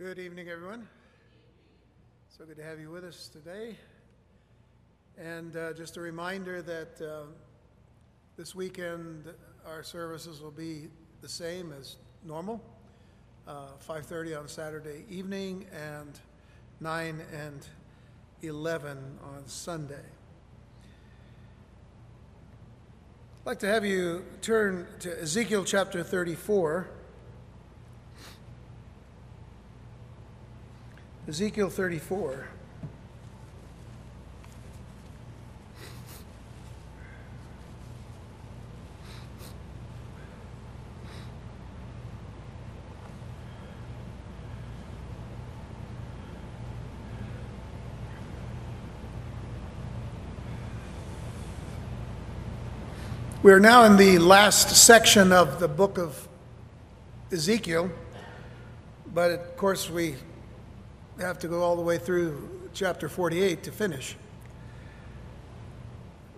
Good evening, everyone. So good to have you with us today. And uh, just a reminder that uh, this weekend our services will be the same as normal, uh, 5:30 on Saturday evening and 9 and 11 on Sunday. I'd like to have you turn to Ezekiel chapter 34. Ezekiel 34. We are now in the last section of the book of Ezekiel, but of course, we have to go all the way through chapter 48 to finish.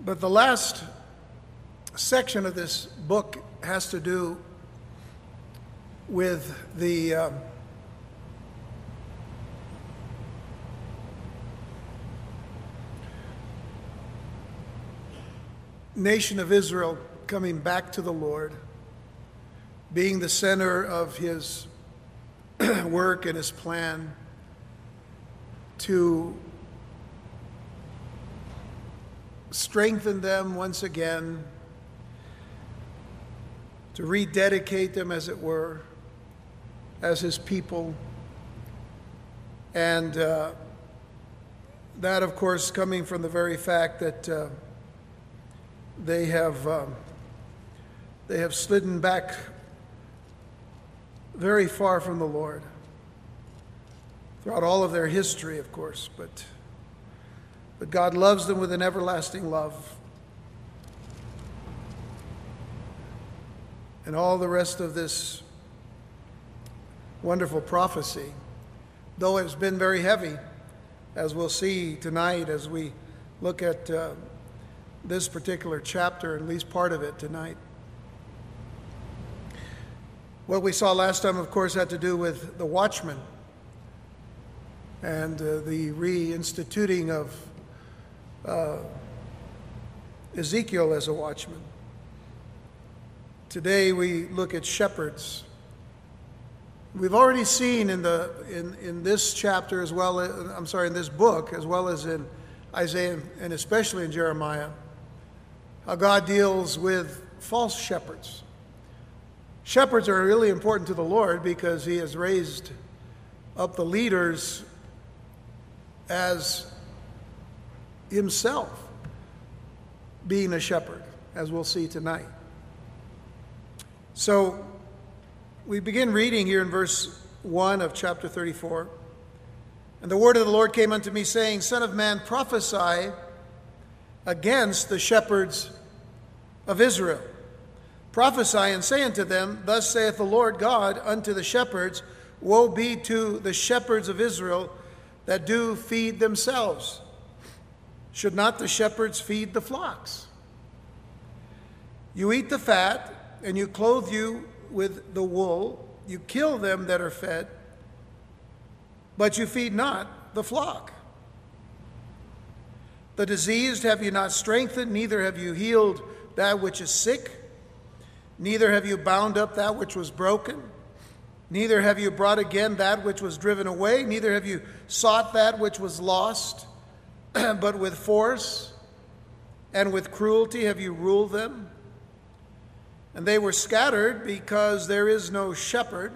But the last section of this book has to do with the um, nation of Israel coming back to the Lord, being the center of his work and his plan to strengthen them once again, to rededicate them, as it were, as his people. And uh, that, of course, coming from the very fact that uh, they have um, they have slidden back very far from the Lord throughout all of their history, of course, but, but God loves them with an everlasting love. And all the rest of this wonderful prophecy, though it's been very heavy, as we'll see tonight as we look at uh, this particular chapter, at least part of it tonight. What we saw last time, of course, had to do with the watchman and uh, the reinstituting of uh, Ezekiel as a watchman. Today we look at shepherds. We've already seen in, the, in, in this chapter, as well as, I'm sorry, in this book, as well as in Isaiah and especially in Jeremiah, how God deals with false shepherds. Shepherds are really important to the Lord because He has raised up the leaders as himself being a shepherd, as we'll see tonight. So we begin reading here in verse 1 of chapter 34. And the word of the Lord came unto me, saying, Son of man, prophesy against the shepherds of Israel. Prophesy and say unto them, Thus saith the Lord God unto the shepherds, Woe be to the shepherds of Israel that do feed themselves. Should not the shepherds feed the flocks? You eat the fat, and you clothe you with the wool. You kill them that are fed, but you feed not the flock. The diseased have you not strengthened, neither have you healed that which is sick, neither have you bound up that which was broken. Neither have you brought again that which was driven away, neither have you sought that which was lost, but with force and with cruelty have you ruled them. And they were scattered because there is no shepherd.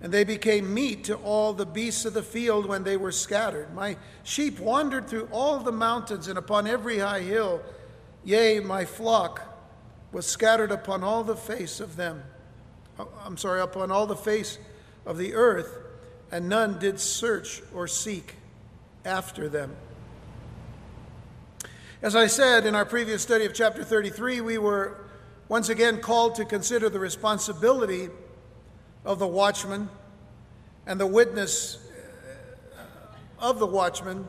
And they became meat to all the beasts of the field when they were scattered. My sheep wandered through all the mountains and upon every high hill. Yea, my flock was scattered upon all the face of them. I'm sorry, upon all the face of the earth, and none did search or seek after them. As I said in our previous study of chapter 33, we were once again called to consider the responsibility of the watchman and the witness uh, of the watchman,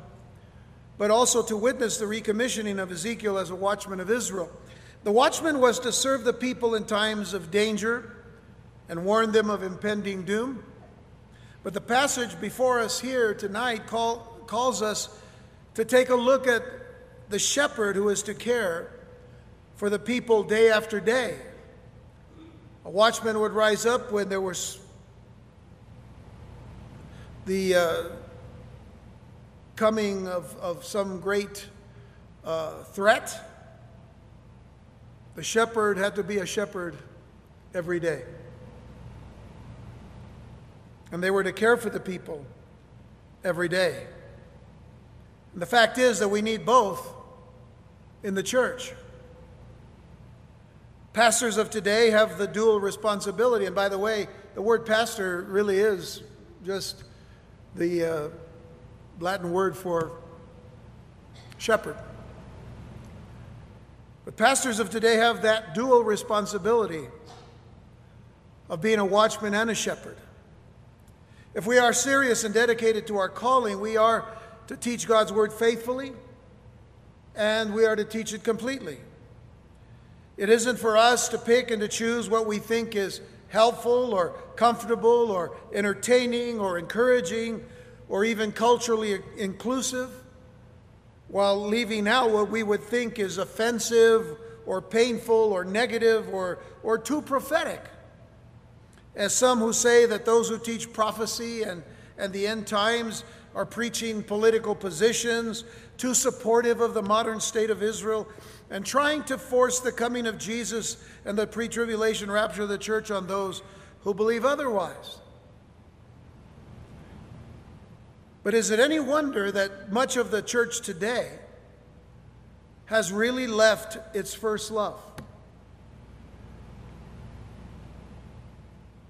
but also to witness the recommissioning of Ezekiel as a watchman of Israel. The watchman was to serve the people in times of danger and warn them of impending doom. But the passage before us here tonight call, calls us to take a look at the shepherd who is to care for the people day after day. A watchman would rise up when there was the uh, coming of, of some great uh, threat. The shepherd had to be a shepherd every day. And they were to care for the people every day. And the fact is that we need both in the church. Pastors of today have the dual responsibility. And by the way, the word pastor really is just the uh, Latin word for shepherd. But pastors of today have that dual responsibility of being a watchman and a shepherd. If we are serious and dedicated to our calling, we are to teach God's word faithfully and we are to teach it completely. It isn't for us to pick and to choose what we think is helpful or comfortable or entertaining or encouraging or even culturally inclusive while leaving out what we would think is offensive or painful or negative or, or too prophetic. As some who say that those who teach prophecy and, and the end times are preaching political positions, too supportive of the modern state of Israel, and trying to force the coming of Jesus and the pre tribulation rapture of the church on those who believe otherwise. But is it any wonder that much of the church today has really left its first love?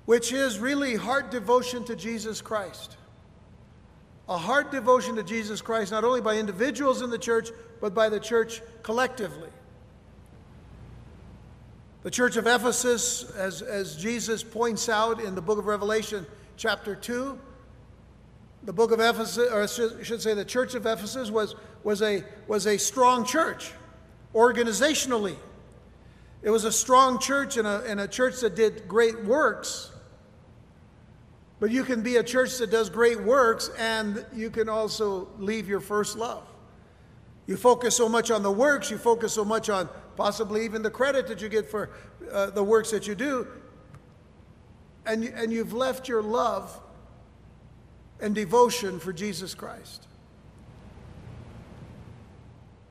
Which is really heart devotion to Jesus Christ. A heart devotion to Jesus Christ, not only by individuals in the church, but by the church collectively. The church of Ephesus, as, as Jesus points out in the book of Revelation, chapter 2, the book of Ephesus, or I should say the church of Ephesus, was, was, a, was a strong church organizationally. It was a strong church and a, and a church that did great works. But you can be a church that does great works and you can also leave your first love. You focus so much on the works, you focus so much on possibly even the credit that you get for uh, the works that you do, and, and you've left your love and devotion for Jesus Christ.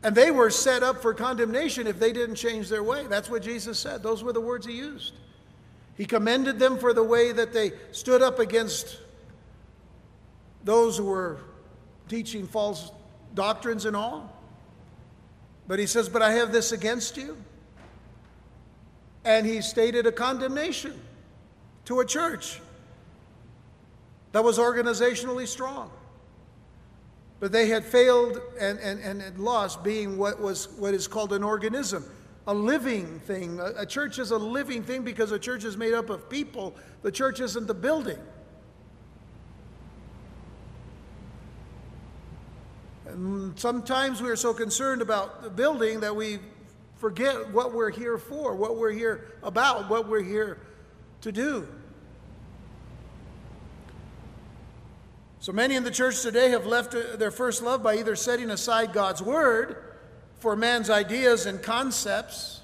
And they were set up for condemnation if they didn't change their way. That's what Jesus said. Those were the words he used. He commended them for the way that they stood up against those who were teaching false doctrines and all. But he says, But I have this against you. And he stated a condemnation to a church that was organizationally strong. But they had failed and, and, and had lost being what, was, what is called an organism, a living thing. A, a church is a living thing because a church is made up of people. The church isn't the building. And sometimes we are so concerned about the building that we forget what we're here for, what we're here about, what we're here to do. So many in the church today have left their first love by either setting aside God's word for man's ideas and concepts,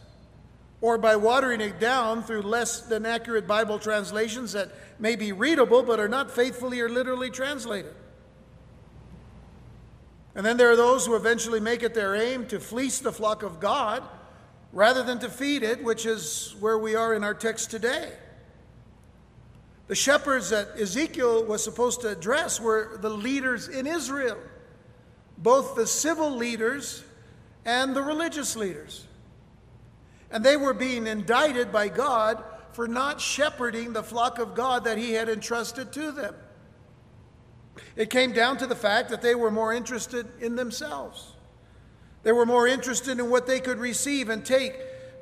or by watering it down through less than accurate Bible translations that may be readable but are not faithfully or literally translated. And then there are those who eventually make it their aim to fleece the flock of God rather than to feed it, which is where we are in our text today. The shepherds that Ezekiel was supposed to address were the leaders in Israel, both the civil leaders and the religious leaders. And they were being indicted by God for not shepherding the flock of God that He had entrusted to them. It came down to the fact that they were more interested in themselves. They were more interested in what they could receive and take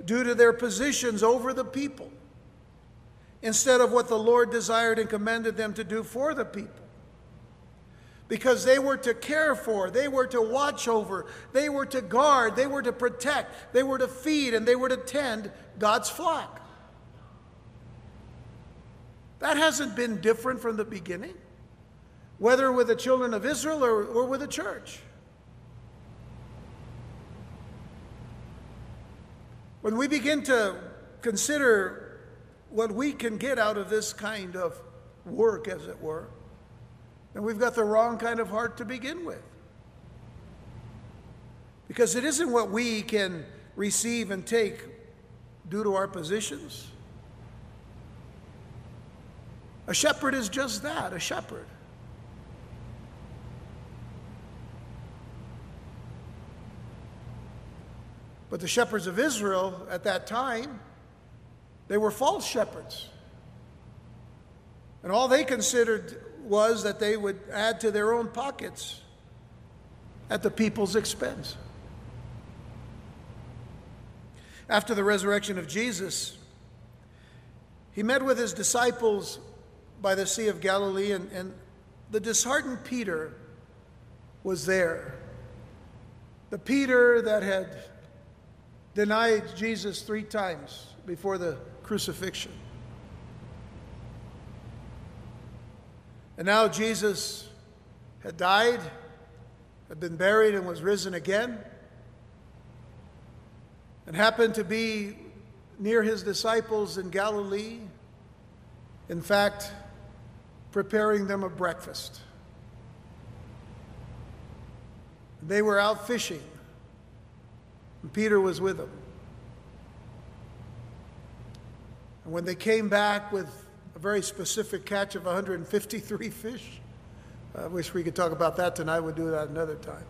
due to their positions over the people instead of what the Lord desired and commanded them to do for the people. Because they were to care for, they were to watch over, they were to guard, they were to protect, they were to feed, and they were to tend God's flock. That hasn't been different from the beginning. whether with the children of Israel or, or with the church. When we begin to consider what we can get out of this kind of work, as it were, then we've got the wrong kind of heart to begin with. Because it isn't what we can receive and take due to our positions. A shepherd is just that a shepherd. But the shepherds of Israel at that time, they were false shepherds. And all they considered was that they would add to their own pockets at the people's expense. After the resurrection of Jesus, he met with his disciples by the Sea of Galilee, and, and the disheartened Peter was there. The Peter that had denied Jesus three times before the crucifixion. And now Jesus had died, had been buried, and was risen again, and happened to be near his disciples in Galilee. In fact, preparing them a breakfast. They were out fishing and Peter was with them. And when they came back with a very specific catch of 153 fish, I wish we could talk about that tonight. We'll do that another time.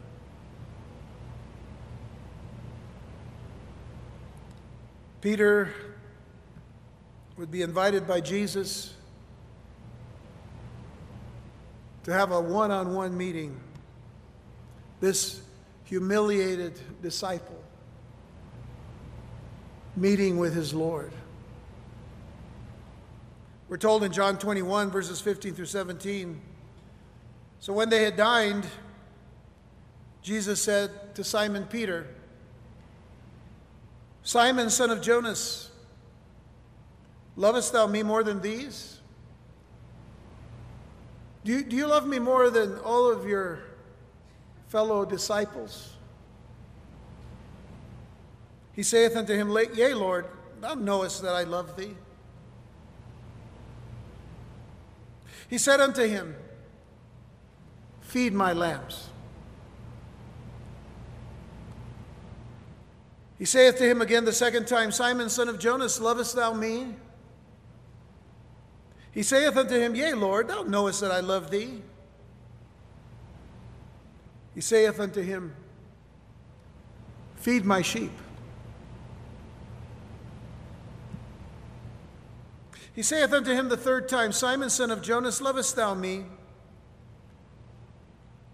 Peter would be invited by Jesus to have a one on one meeting. This humiliated disciple meeting with his Lord. We're told in John 21, verses 15 through 17. So when they had dined, Jesus said to Simon Peter, Simon, son of Jonas, lovest thou me more than these? Do you, do you love me more than all of your fellow disciples? He saith unto him, Yea, Lord, thou knowest that I love thee. He said unto him, Feed my lambs. He saith to him again the second time, Simon, son of Jonas, lovest thou me? He saith unto him, Yea, Lord, thou knowest that I love thee. He saith unto him, Feed my sheep. He saith unto him the third time, Simon, son of Jonas, lovest thou me?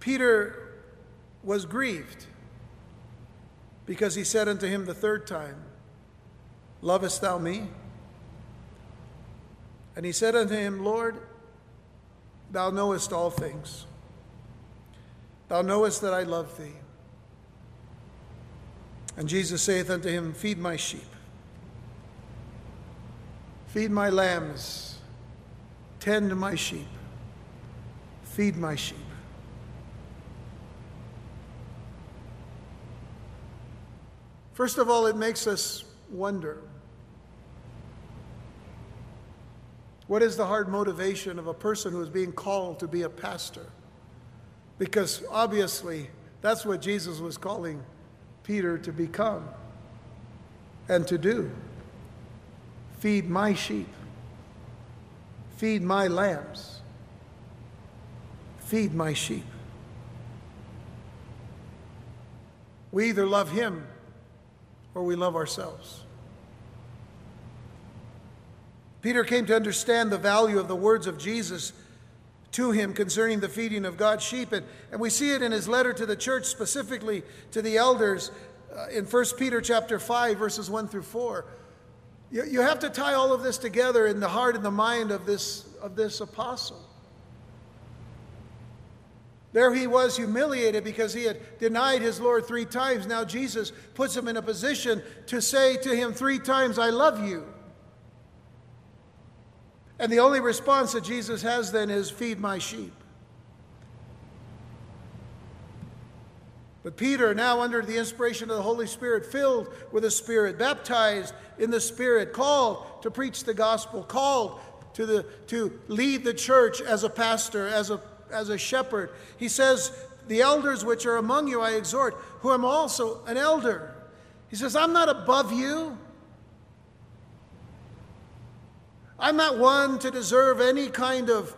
Peter was grieved because he said unto him the third time, Lovest thou me? And he said unto him, Lord, thou knowest all things. Thou knowest that I love thee. And Jesus saith unto him, Feed my sheep. Feed my lambs, tend my sheep, feed my sheep. First of all, it makes us wonder what is the hard motivation of a person who is being called to be a pastor? Because obviously, that's what Jesus was calling Peter to become and to do. Feed my sheep. Feed my lambs. Feed my sheep. We either love him or we love ourselves. Peter came to understand the value of the words of Jesus to him concerning the feeding of God's sheep. And, and we see it in his letter to the church, specifically to the elders, uh, in 1 Peter chapter 5, verses 1 through 4. You, you have to tie all of this together in the heart and the mind of this, of this apostle. There he was humiliated because he had denied his Lord three times. Now Jesus puts him in a position to say to him three times, I love you. And the only response that Jesus has then is, Feed my sheep. But Peter, now under the inspiration of the Holy Spirit, filled with the Spirit, baptized in the Spirit, called to preach the gospel, called to, the, to lead the church as a pastor, as a, as a shepherd. He says, The elders which are among you I exhort, who am also an elder. He says, I'm not above you. I'm not one to deserve any kind of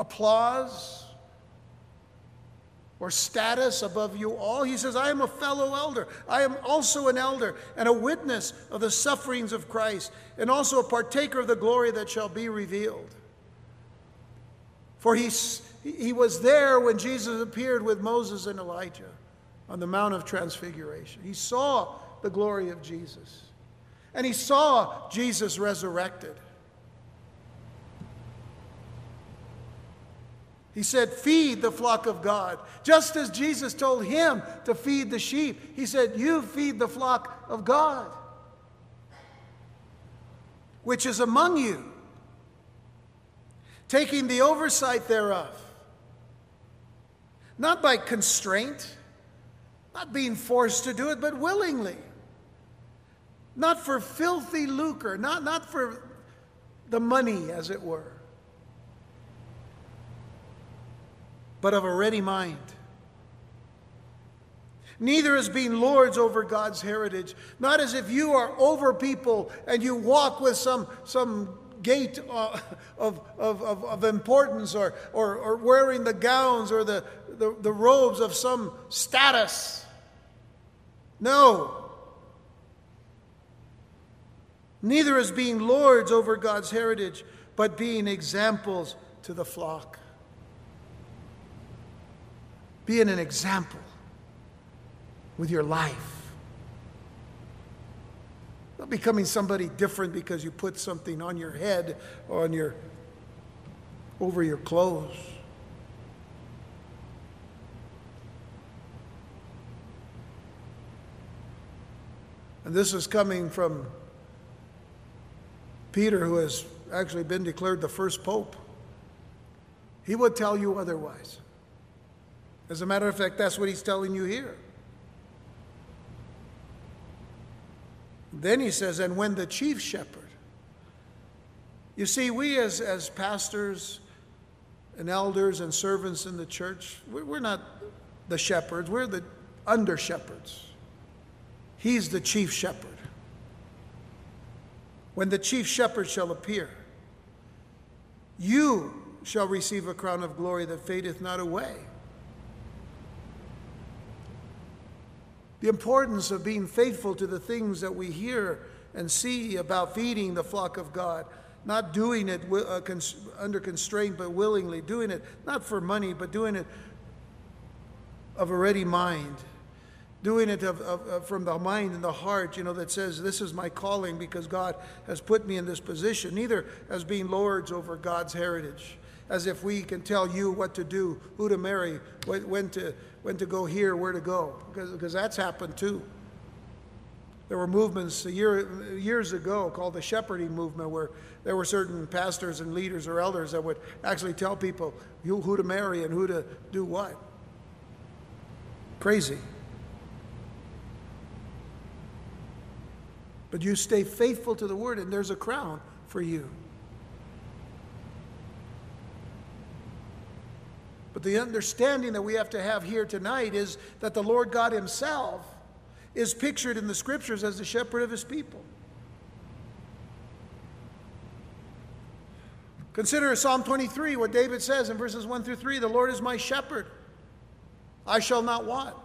applause or status above you all. He says, I am a fellow elder. I am also an elder and a witness of the sufferings of Christ, and also a partaker of the glory that shall be revealed. For he, he was there when Jesus appeared with Moses and Elijah on the Mount of Transfiguration. He saw the glory of Jesus, and he saw Jesus resurrected. He said, Feed the flock of God. Just as Jesus told him to feed the sheep, he said, You feed the flock of God, which is among you, taking the oversight thereof, not by constraint, not being forced to do it, but willingly. Not for filthy lucre, not, not for the money, as it were but of a ready mind. Neither as being lords over God's heritage, not as if you are over people and you walk with some, some gait uh, of, of, of, of, importance or, or, or wearing the gowns or the, the, the robes of some status. No. Neither as being lords over God's heritage, but being examples to the flock being an example with your life. Not becoming somebody different because you put something on your head or on your over your clothes. And this is coming from Peter, who has actually been declared the first pope. He would tell you otherwise. As a matter of fact, that's what he's telling you here. Then he says, and when the chief shepherd. You see, we as, as pastors and elders and servants in the church, we're not the shepherds, we're the under shepherds. He's the chief shepherd. When the chief shepherd shall appear, you shall receive a crown of glory that fadeth not away. The importance of being faithful to the things that we hear and see about feeding the flock of God, not doing it uh, under constraint, but willingly, doing it not for money, but doing it of a ready mind, doing it of, of from the mind and the heart, you know, that says, This is my calling because God has put me in this position, neither as being lords over God's heritage as if we can tell you what to do, who to marry, when to, when to go here, where to go, because, because that's happened too. There were movements year, years ago called the shepherding movement where there were certain pastors and leaders or elders that would actually tell people who to marry and who to do what. Crazy. But you stay faithful to the word, and there's a crown for you. But the understanding that we have to have here tonight is that the Lord God Himself is pictured in the scriptures as the shepherd of His people. Consider Psalm 23, what David says in verses 1 through 3 The Lord is my shepherd, I shall not want.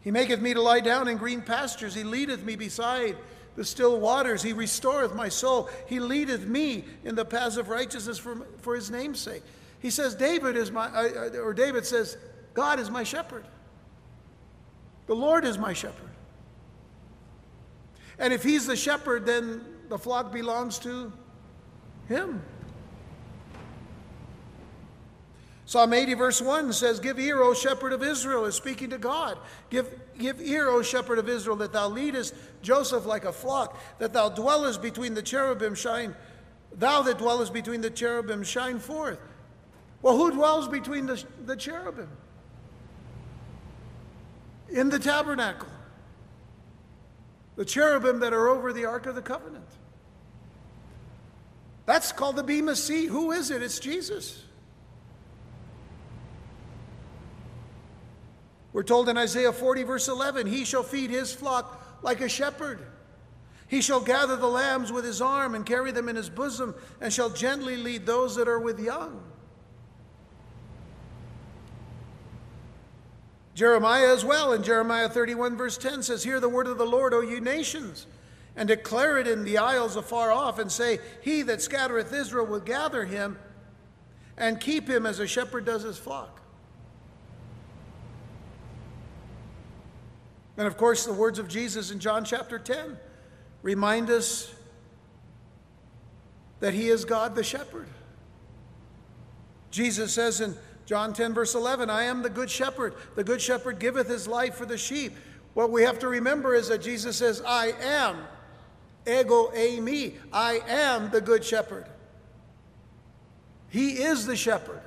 He maketh me to lie down in green pastures, He leadeth me beside the still waters. He restoreth my soul. He leadeth me in the paths of righteousness for, for his name's sake. He says, David is my, or David says, God is my shepherd. The Lord is my shepherd. And if he's the shepherd, then the flock belongs to him. Psalm 80, verse 1 says, Give ear, O shepherd of Israel, is speaking to God. Give, give ear, O shepherd of Israel, that thou leadest Joseph like a flock, that thou dwellest between the cherubim, shine, thou that dwellest between the cherubim, shine forth. Well, who dwells between the, the cherubim? In the tabernacle. The cherubim that are over the Ark of the Covenant. That's called the Bema Seat. Who is it? It's Jesus. We're told in Isaiah 40, verse 11, He shall feed His flock like a shepherd. He shall gather the lambs with His arm and carry them in His bosom, and shall gently lead those that are with young. Jeremiah as well in Jeremiah 31, verse 10 says, Hear the word of the Lord, O you nations and declare it in the isles afar off, and say, He that scattereth Israel will gather him and keep him as a shepherd does his flock. And of course, the words of Jesus in John chapter 10 remind us that he is God the shepherd. Jesus says in John 10, verse 11, I am the good shepherd. The good shepherd giveth his life for the sheep. What we have to remember is that Jesus says, I am ego eimi. I am the good shepherd. He is the shepherd.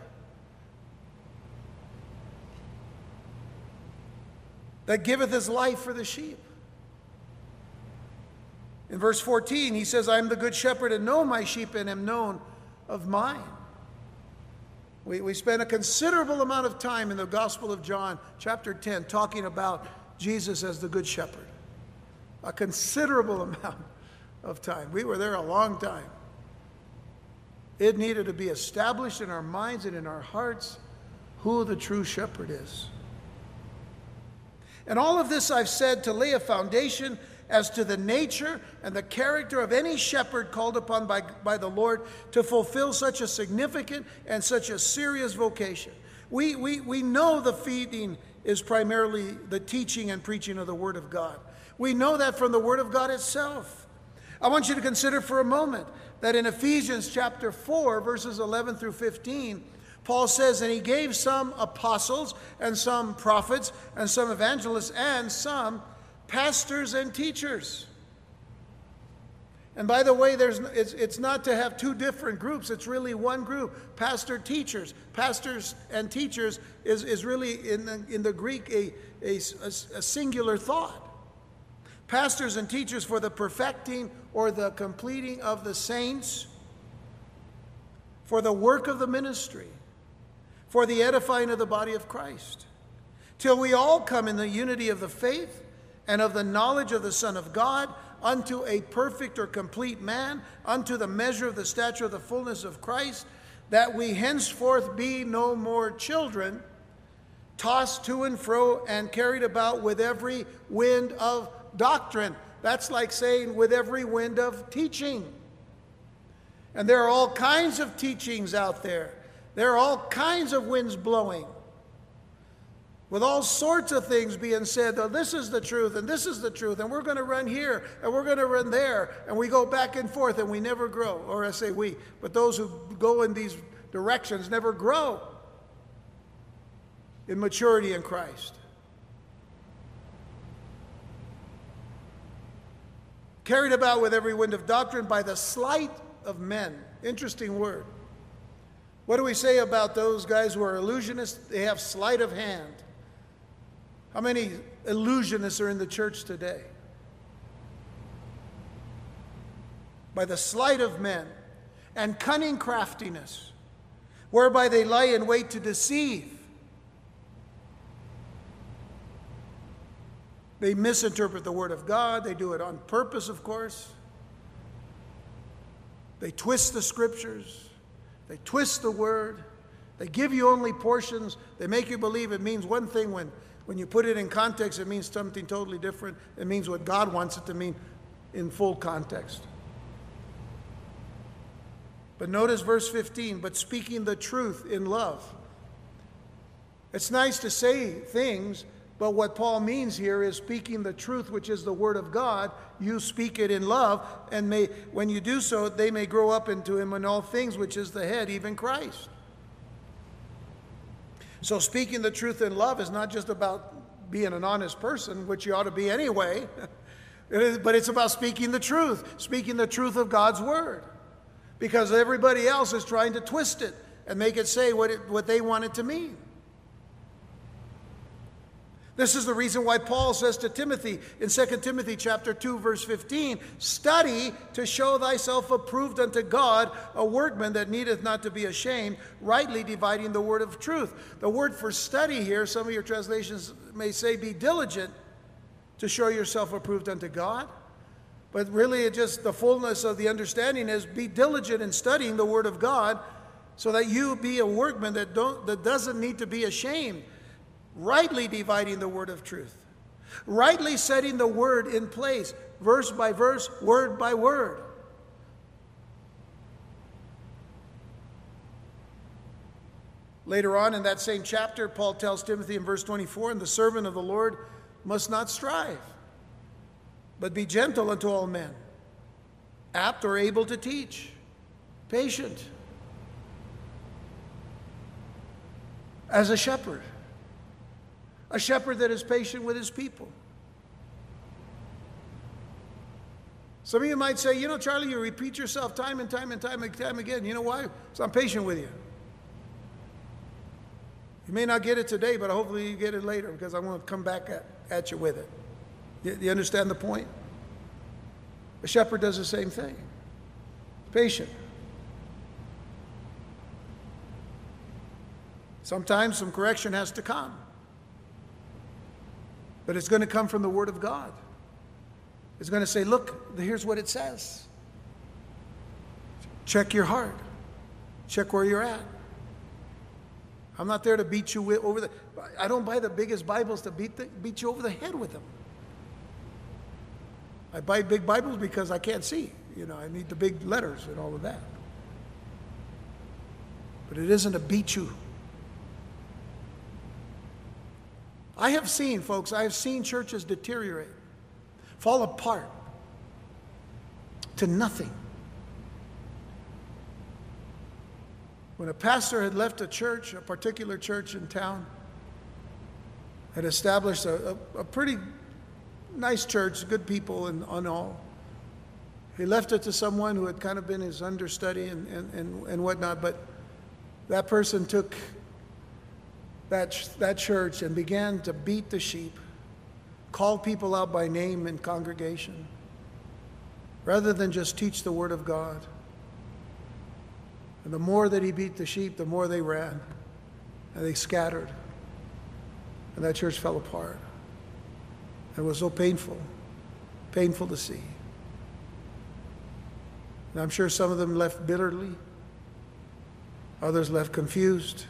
That giveth his life for the sheep. In verse 14, he says, I am the good shepherd and know my sheep and am known of mine. We, we spent a considerable amount of time in the Gospel of John, chapter 10, talking about Jesus as the good shepherd. A considerable amount of time. We were there a long time. It needed to be established in our minds and in our hearts who the true shepherd is. And all of this I've said to lay a foundation as to the nature and the character of any shepherd called upon by, by the Lord to fulfill such a significant and such a serious vocation. We, we, we know the feeding is primarily the teaching and preaching of the Word of God. We know that from the Word of God itself. I want you to consider for a moment that in Ephesians chapter 4, verses 11 through 15, Paul says, And he gave some apostles, and some prophets, and some evangelists, and some pastors and teachers. And by the way, there's, it's, it's not to have two different groups, it's really one group pastor teachers. Pastors and teachers is, is really in the, in the Greek a, a, a singular thought pastors and teachers for the perfecting or the completing of the saints, for the work of the ministry, for the edifying of the body of Christ, till we all come in the unity of the faith and of the knowledge of the Son of God unto a perfect or complete man, unto the measure of the stature of the fullness of Christ, that we henceforth be no more children, tossed to and fro and carried about with every wind of doctrine. That's like saying with every wind of teaching. And there are all kinds of teachings out there. There are all kinds of winds blowing. With all sorts of things being said, though, this is the truth, and this is the truth, and we're going to run here, and we're going to run there, and we go back and forth, and we never grow. Or I say we, but those who go in these directions never grow in maturity in Christ. carried about with every wind of doctrine by the sleight of men. Interesting word. What do we say about those guys who are illusionists? They have sleight of hand. How many illusionists are in the church today? By the sleight of men and cunning craftiness, whereby they lie in wait to deceive. They misinterpret the Word of God. They do it on purpose, of course. They twist the Scriptures. They twist the Word. They give you only portions. They make you believe it means one thing when, when you put it in context, it means something totally different. It means what God wants it to mean in full context. But notice verse 15, but speaking the truth in love. It's nice to say things but what Paul means here is speaking the truth, which is the Word of God. You speak it in love, and may, when you do so, they may grow up into Him in all things, which is the head, even Christ. So, speaking the truth in love is not just about being an honest person, which you ought to be anyway, but it's about speaking the truth, speaking the truth of God's Word. Because everybody else is trying to twist it and make it say what, it, what they want it to mean. This is the reason why Paul says to Timothy in 2 Timothy chapter 2 verse 15, study to show thyself approved unto God, a workman that needeth not to be ashamed, rightly dividing the word of truth. The word for study here, some of your translations may say be diligent to show yourself approved unto God. But really it just the fullness of the understanding is be diligent in studying the word of God so that you be a workman that don't that doesn't need to be ashamed rightly dividing the word of truth, rightly setting the word in place, verse by verse, word by word. Later on in that same chapter, Paul tells Timothy in verse 24, and the servant of the Lord must not strive, but be gentle unto all men, apt or able to teach, patient, as a shepherd a shepherd that is patient with his people. Some of you might say, you know, Charlie, you repeat yourself time and time and time and time again. You know why? Because I'm patient with you. You may not get it today, but hopefully you get it later because I'm going to come back at, at you with it. You, you understand the point? A shepherd does the same thing. Patient. Sometimes some correction has to come. But it's going to come from the Word of God. It's going to say, look, here's what it says. Check your heart, check where you're at. I'm not there to beat you over the. I don't buy the biggest Bibles to beat, the, beat you over the head with them. I buy big Bibles because I can't see. You know, I need the big letters and all of that. But it isn't to beat you I have seen, folks, I have seen churches deteriorate, fall apart to nothing. When a pastor had left a church, a particular church in town, had established a, a, a pretty nice church, good people and, and all. He left it to someone who had kind of been his understudy and, and, and, and whatnot, but that person took that, that church and began to beat the sheep, call people out by name in congregation, rather than just teach the Word of God. And the more that he beat the sheep, the more they ran, and they scattered, and that church fell apart. It was so painful, painful to see. And I'm sure some of them left bitterly, others left confused.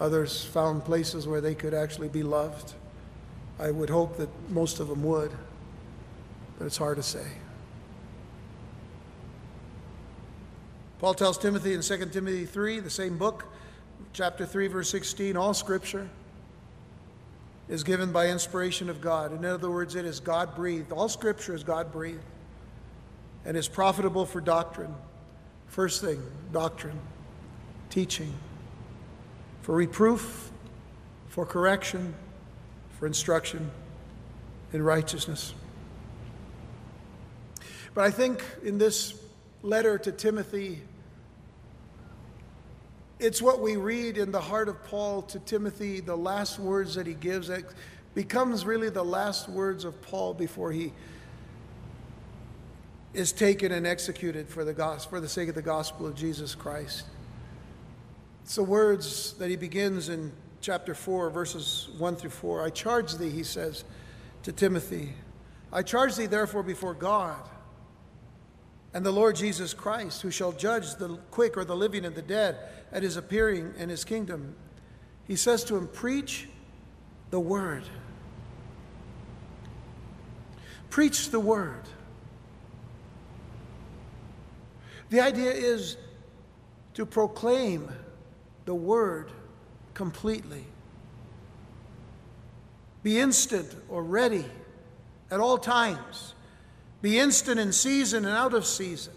Others found places where they could actually be loved. I would hope that most of them would, but it's hard to say. Paul tells Timothy in 2 Timothy 3, the same book, chapter 3, verse 16, all scripture is given by inspiration of God. In other words, it is God breathed. All scripture is God breathed and is profitable for doctrine. First thing, doctrine, teaching for reproof, for correction, for instruction in righteousness. But I think in this letter to Timothy, it's what we read in the heart of Paul to Timothy, the last words that he gives, that becomes really the last words of Paul before he is taken and executed for the gospel, for the sake of the gospel of Jesus Christ. It's the words that he begins in chapter 4, verses 1 through 4. I charge thee, he says to Timothy, I charge thee therefore before God and the Lord Jesus Christ, who shall judge the quick or the living and the dead at his appearing in his kingdom. He says to him, Preach the word. Preach the word. The idea is to proclaim the word completely. Be instant or ready at all times. Be instant in season and out of season.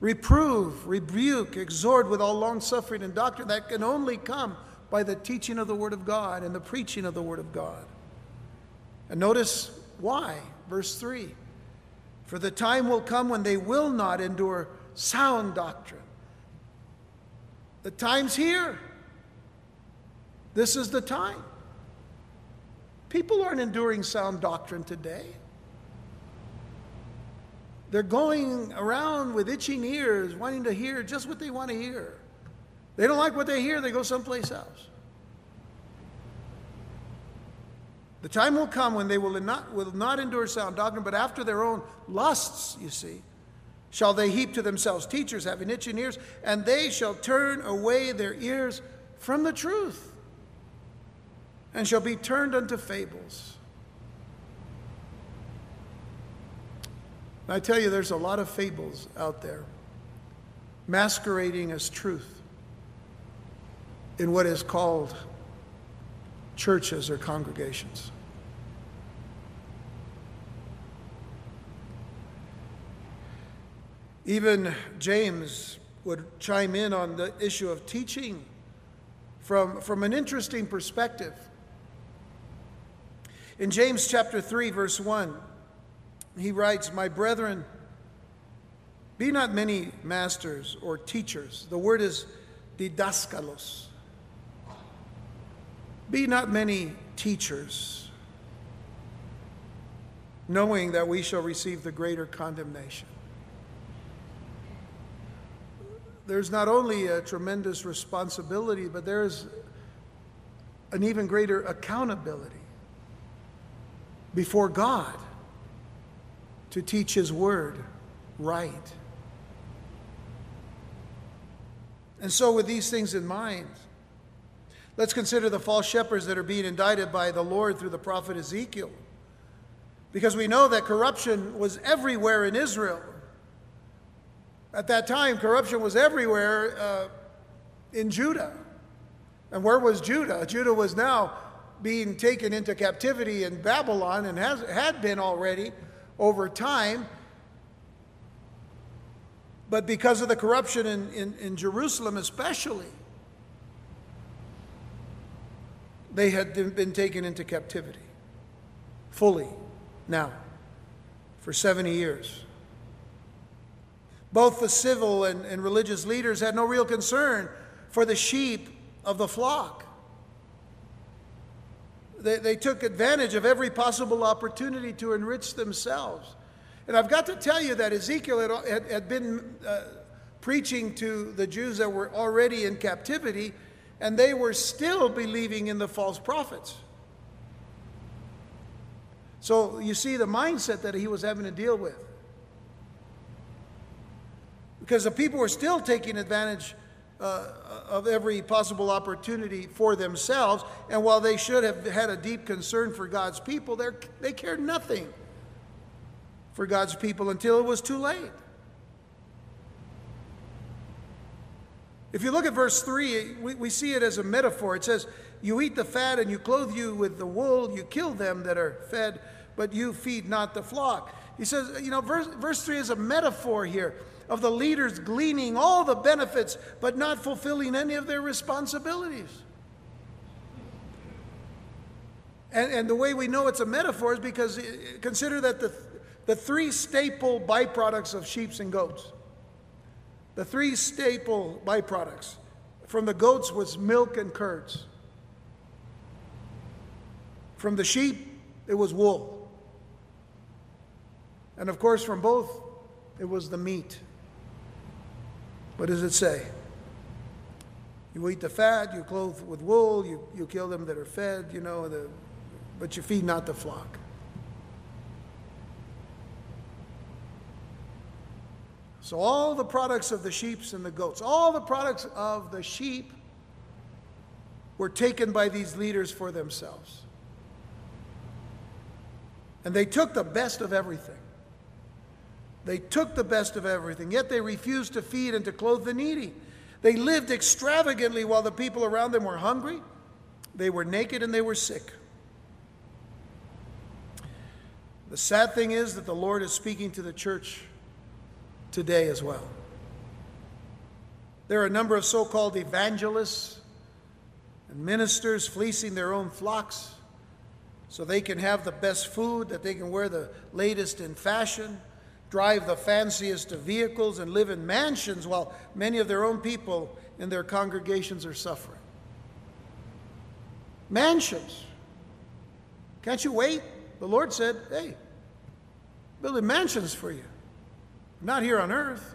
Reprove, rebuke, exhort with all long suffering and doctrine that can only come by the teaching of the Word of God and the preaching of the Word of God. And notice why. Verse 3 For the time will come when they will not endure sound doctrine The time's here. This is the time. People aren't enduring sound doctrine today. They're going around with itching ears, wanting to hear just what they want to hear. They don't like what they hear, they go someplace else. The time will come when they will not, will not endure sound doctrine, but after their own lusts, you see, shall they heap to themselves teachers having itching ears, and they shall turn away their ears from the truth, and shall be turned unto fables. I tell you, there's a lot of fables out there masquerading as truth in what is called churches or congregations. Even James would chime in on the issue of teaching from, from an interesting perspective. In James chapter 3, verse 1, he writes, My brethren, be not many masters or teachers. The word is didaskalos. Be not many teachers, knowing that we shall receive the greater condemnation. There's not only a tremendous responsibility, but there's an even greater accountability before God to teach His Word right. And so, with these things in mind, let's consider the false shepherds that are being indicted by the Lord through the prophet Ezekiel. Because we know that corruption was everywhere in Israel. At that time, corruption was everywhere uh, in Judah. And where was Judah? Judah was now being taken into captivity in Babylon and has, had been already over time. But because of the corruption in, in, in Jerusalem, especially, they had been taken into captivity fully now for 70 years. Both the civil and, and religious leaders had no real concern for the sheep of the flock. They, they took advantage of every possible opportunity to enrich themselves. And I've got to tell you that Ezekiel had, had, had been uh, preaching to the Jews that were already in captivity, and they were still believing in the false prophets. So you see the mindset that he was having to deal with. Because the people were still taking advantage uh, of every possible opportunity for themselves. And while they should have had a deep concern for God's people, they cared nothing for God's people until it was too late. If you look at verse 3, we, we see it as a metaphor. It says, You eat the fat and you clothe you with the wool, you kill them that are fed, but you feed not the flock. He says, you know, verse, verse 3 is a metaphor here of the leaders gleaning all the benefits but not fulfilling any of their responsibilities. And, and the way we know it's a metaphor is because uh, consider that the, the three staple byproducts of sheep and goats, the three staple byproducts from the goats was milk and curds. From the sheep, it was wool. And of course, from both, it was the meat. What does it say? You eat the fat, you clothe with wool, you, you kill them that are fed, you know, the, but you feed not the flock. So, all the products of the sheep and the goats, all the products of the sheep were taken by these leaders for themselves. And they took the best of everything. They took the best of everything, yet they refused to feed and to clothe the needy. They lived extravagantly while the people around them were hungry, they were naked, and they were sick. The sad thing is that the Lord is speaking to the church today as well. There are a number of so called evangelists and ministers fleecing their own flocks so they can have the best food, that they can wear the latest in fashion drive the fanciest of vehicles, and live in mansions while many of their own people in their congregations are suffering. Mansions. Can't you wait? The Lord said, Hey, building mansions for you. Not here on earth.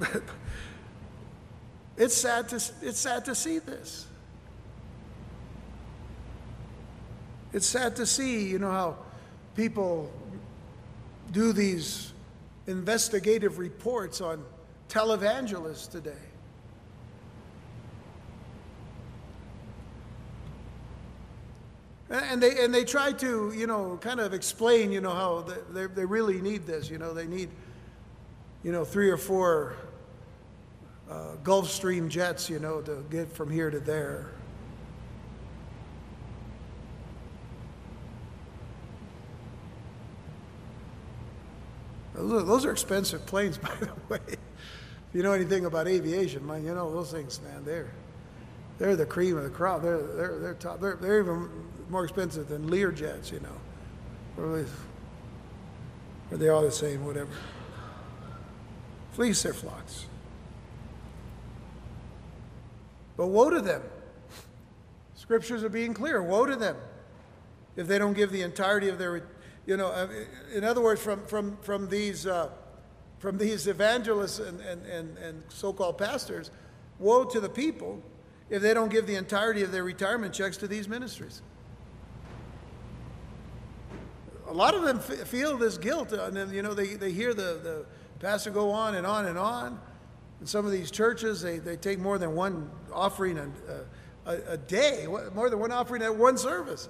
it's sad to, it's sad to see this. It's sad to see, you know, how people do these investigative reports on televangelists today. And they, and they try to, you know, kind of explain, you know, how they, they really need this. You know, they need, you know, three or four uh, Gulfstream jets, you know, to get from here to there. Those are, those are expensive planes, by the way. If you know anything about aviation, man, you know those things, man. They're they're the cream of the crop. They're they're they're top. They're, they're even more expensive than Lear jets, you know. Or, or they all the same, whatever. Fleece their flocks. But woe to them. Scriptures are being clear. Woe to them if they don't give the entirety of their you know, in other words, from, from, from, these, uh, from these evangelists and, and, and, and so called pastors, woe to the people if they don't give the entirety of their retirement checks to these ministries. A lot of them f- feel this guilt, and then, you know, they, they hear the, the pastor go on and on and on. In some of these churches, they, they take more than one offering a, a, a day, more than one offering at one service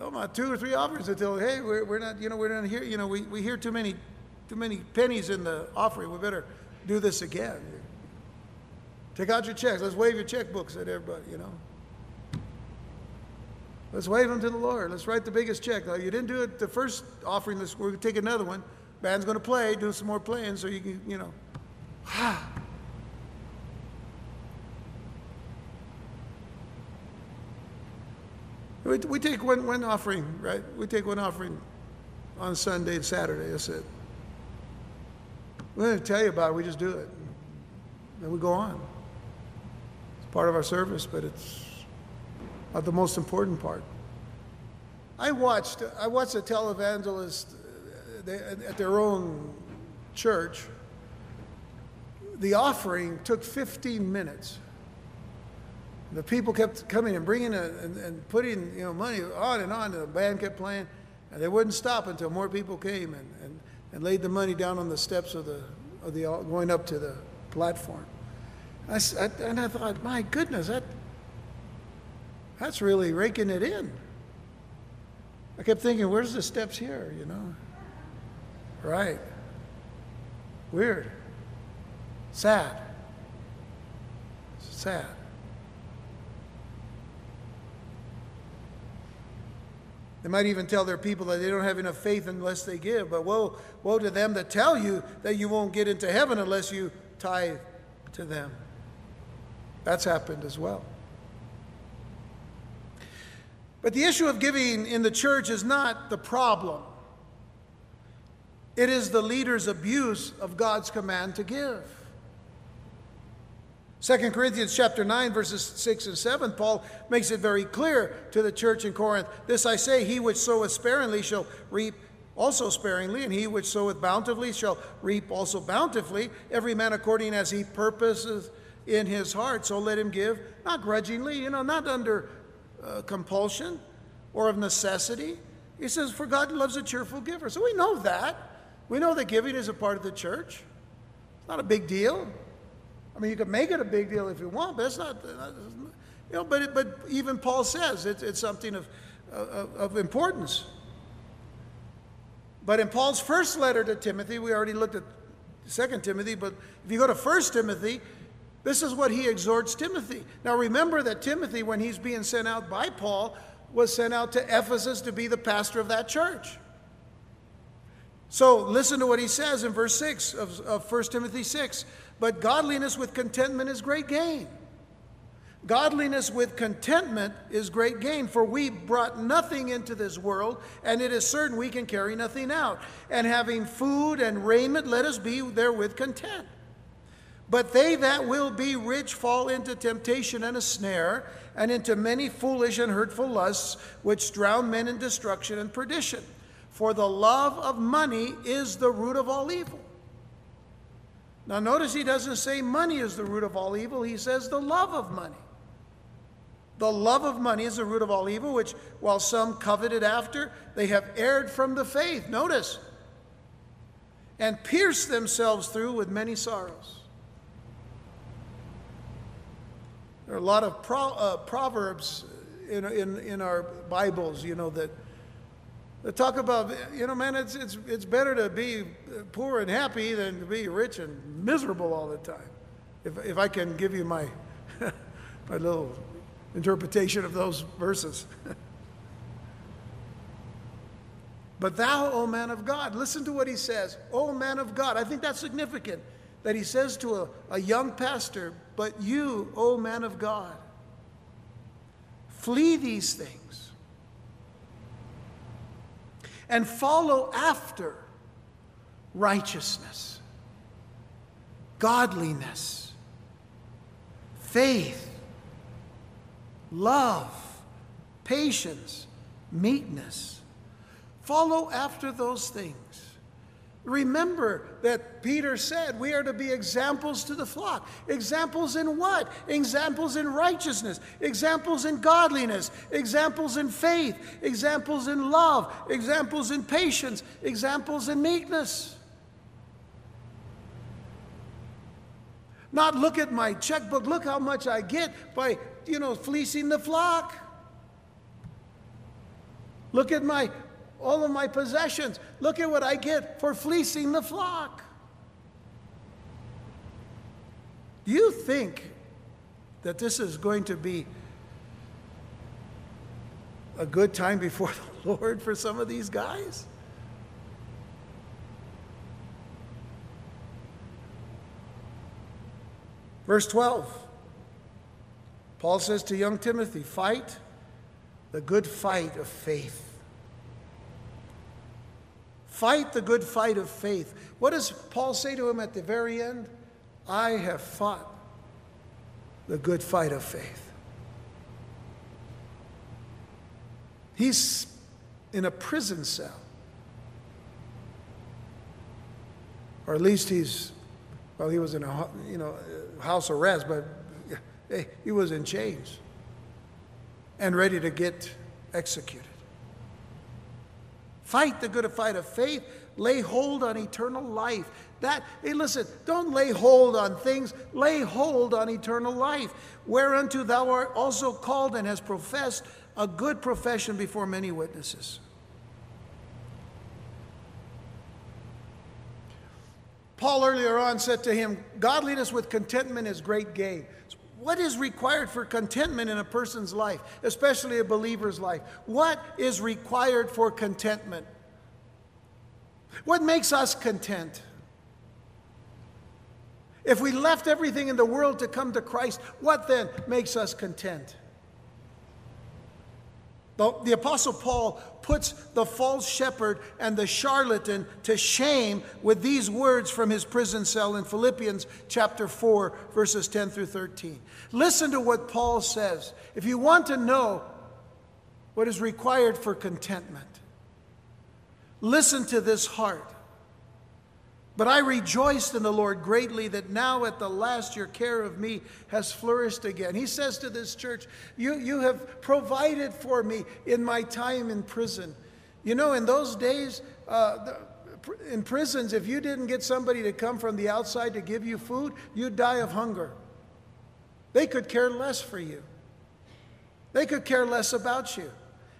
oh my, two or three offerings until, hey, we're, we're not, you know, we're not here, you know, we, we hear too many, too many pennies in the offering. We better do this again. Take out your checks. Let's wave your checkbooks at everybody, you know. Let's wave them to the Lord. Let's write the biggest check. Now, you didn't do it the first offering. Let's, we're to take another one. Band's to play, do some more playing so you can, you know. Ah. We, we take one, one offering, right? We take one offering on Sunday and Saturday. That's it. We don't tell you about it. We just do it. And we go on. It's part of our service, but it's not the most important part. I watched, I watched a televangelist uh, at their own church. The offering took 15 minutes the people kept coming and bringing a, and, and, putting you know money on and on. And the band kept playing, and they wouldn't stop until more people came and, and, and laid the money down on the steps of the of the going up to the platform. I, I, and I thought, my goodness, that that's really raking it in. I kept thinking, where's the steps here? You know, right? Weird. Sad. Sad. They might even tell their people that they don't have enough faith unless they give. But woe, woe to them that tell you that you won't get into heaven unless you tithe to them. That's happened as well. But the issue of giving in the church is not the problem. It is the leader's abuse of God's command to give. 2 Corinthians chapter 9 verses 6 and 7 Paul makes it very clear to the church in Corinth this I say he which soweth sparingly shall reap also sparingly and he which soweth bountifully shall reap also bountifully every man according as he purposeth in his heart. So let him give not grudgingly you know not under uh, compulsion or of necessity. He says for God loves a cheerful giver. So we know that. We know that giving is a part of the church. It's not a big deal I mean, you could make it a big deal if you want, but it's not, uh, you know, but, it, but even Paul says it, it's something of, of, of importance. But in Paul's first letter to Timothy, we already looked at Second Timothy, but if you go to First Timothy, this is what he exhorts Timothy. Now remember that Timothy, when he's being sent out by Paul, was sent out to Ephesus to be the pastor of that church. So listen to what he says in verse 6 of, of 1 Timothy 6. But godliness with contentment is great gain. Godliness with contentment is great gain, for we brought nothing into this world, and it is certain we can carry nothing out. And having food and raiment, let us be therewith content. But they that will be rich fall into temptation and a snare, and into many foolish and hurtful lusts, which drown men in destruction and perdition. For the love of money is the root of all evil. Now, notice he doesn't say money is the root of all evil, he says the love of money. The love of money is the root of all evil, which, while some coveted after, they have erred from the faith. Notice, and pierced themselves through with many sorrows. There are a lot of pro, uh, proverbs in, in, in our Bibles, you know, that, that Uh, talk about, you know, man, it's, it's, it's better to be uh, poor and happy than to be rich and miserable all the time. If, if I can give you my, my little interpretation of those verses. but thou, O man of God, listen to what he says. O man of God. I think that's significant that he says to a, a young pastor, But you, O man of God, flee these things and follow after righteousness, godliness, faith, love, patience, meekness. Follow after those things. Remember that Peter said we are to be examples to the flock. Examples in what? Examples in righteousness, examples in godliness, examples in faith, examples in love, examples in patience, examples in meekness. Not look at my checkbook, look how much I get by, you know, fleecing the flock. Look at my all of my possessions. Look at what I get for fleecing the flock. Do you think that this is going to be a good time before the Lord for some of these guys? Verse 12, Paul says to young Timothy, Fight the good fight of faith. Fight the good fight of faith. What does Paul say to him at the very end? I have fought the good fight of faith. He's in a prison cell. Or at least he's, well, he was in a you know, house arrest, but he was in chains and ready to get executed. Fight the good fight of faith. Lay hold on eternal life. That, hey, listen, don't lay hold on things, lay hold on eternal life, whereunto thou art also called and hast professed a good profession before many witnesses. Paul earlier on said to him, Godliness with contentment is great gain. What is required for contentment in a person's life, especially a believer's life? What is required for contentment? What makes us content? If we left everything in the world to come to Christ, what then makes us content? The, the, Apostle Paul puts the false shepherd and the charlatan to shame with these words from his prison cell in Philippians chapter 4, verses 10 through 13. Listen to what Paul says. If you want to know what is required for contentment, listen to this heart. But I rejoiced in the Lord greatly that now at the last your care of me has flourished again. He says to this church, You, you have provided for me in my time in prison. You know, in those days, uh, in prisons, if you didn't get somebody to come from the outside to give you food, you'd die of hunger. They could care less for you, they could care less about you.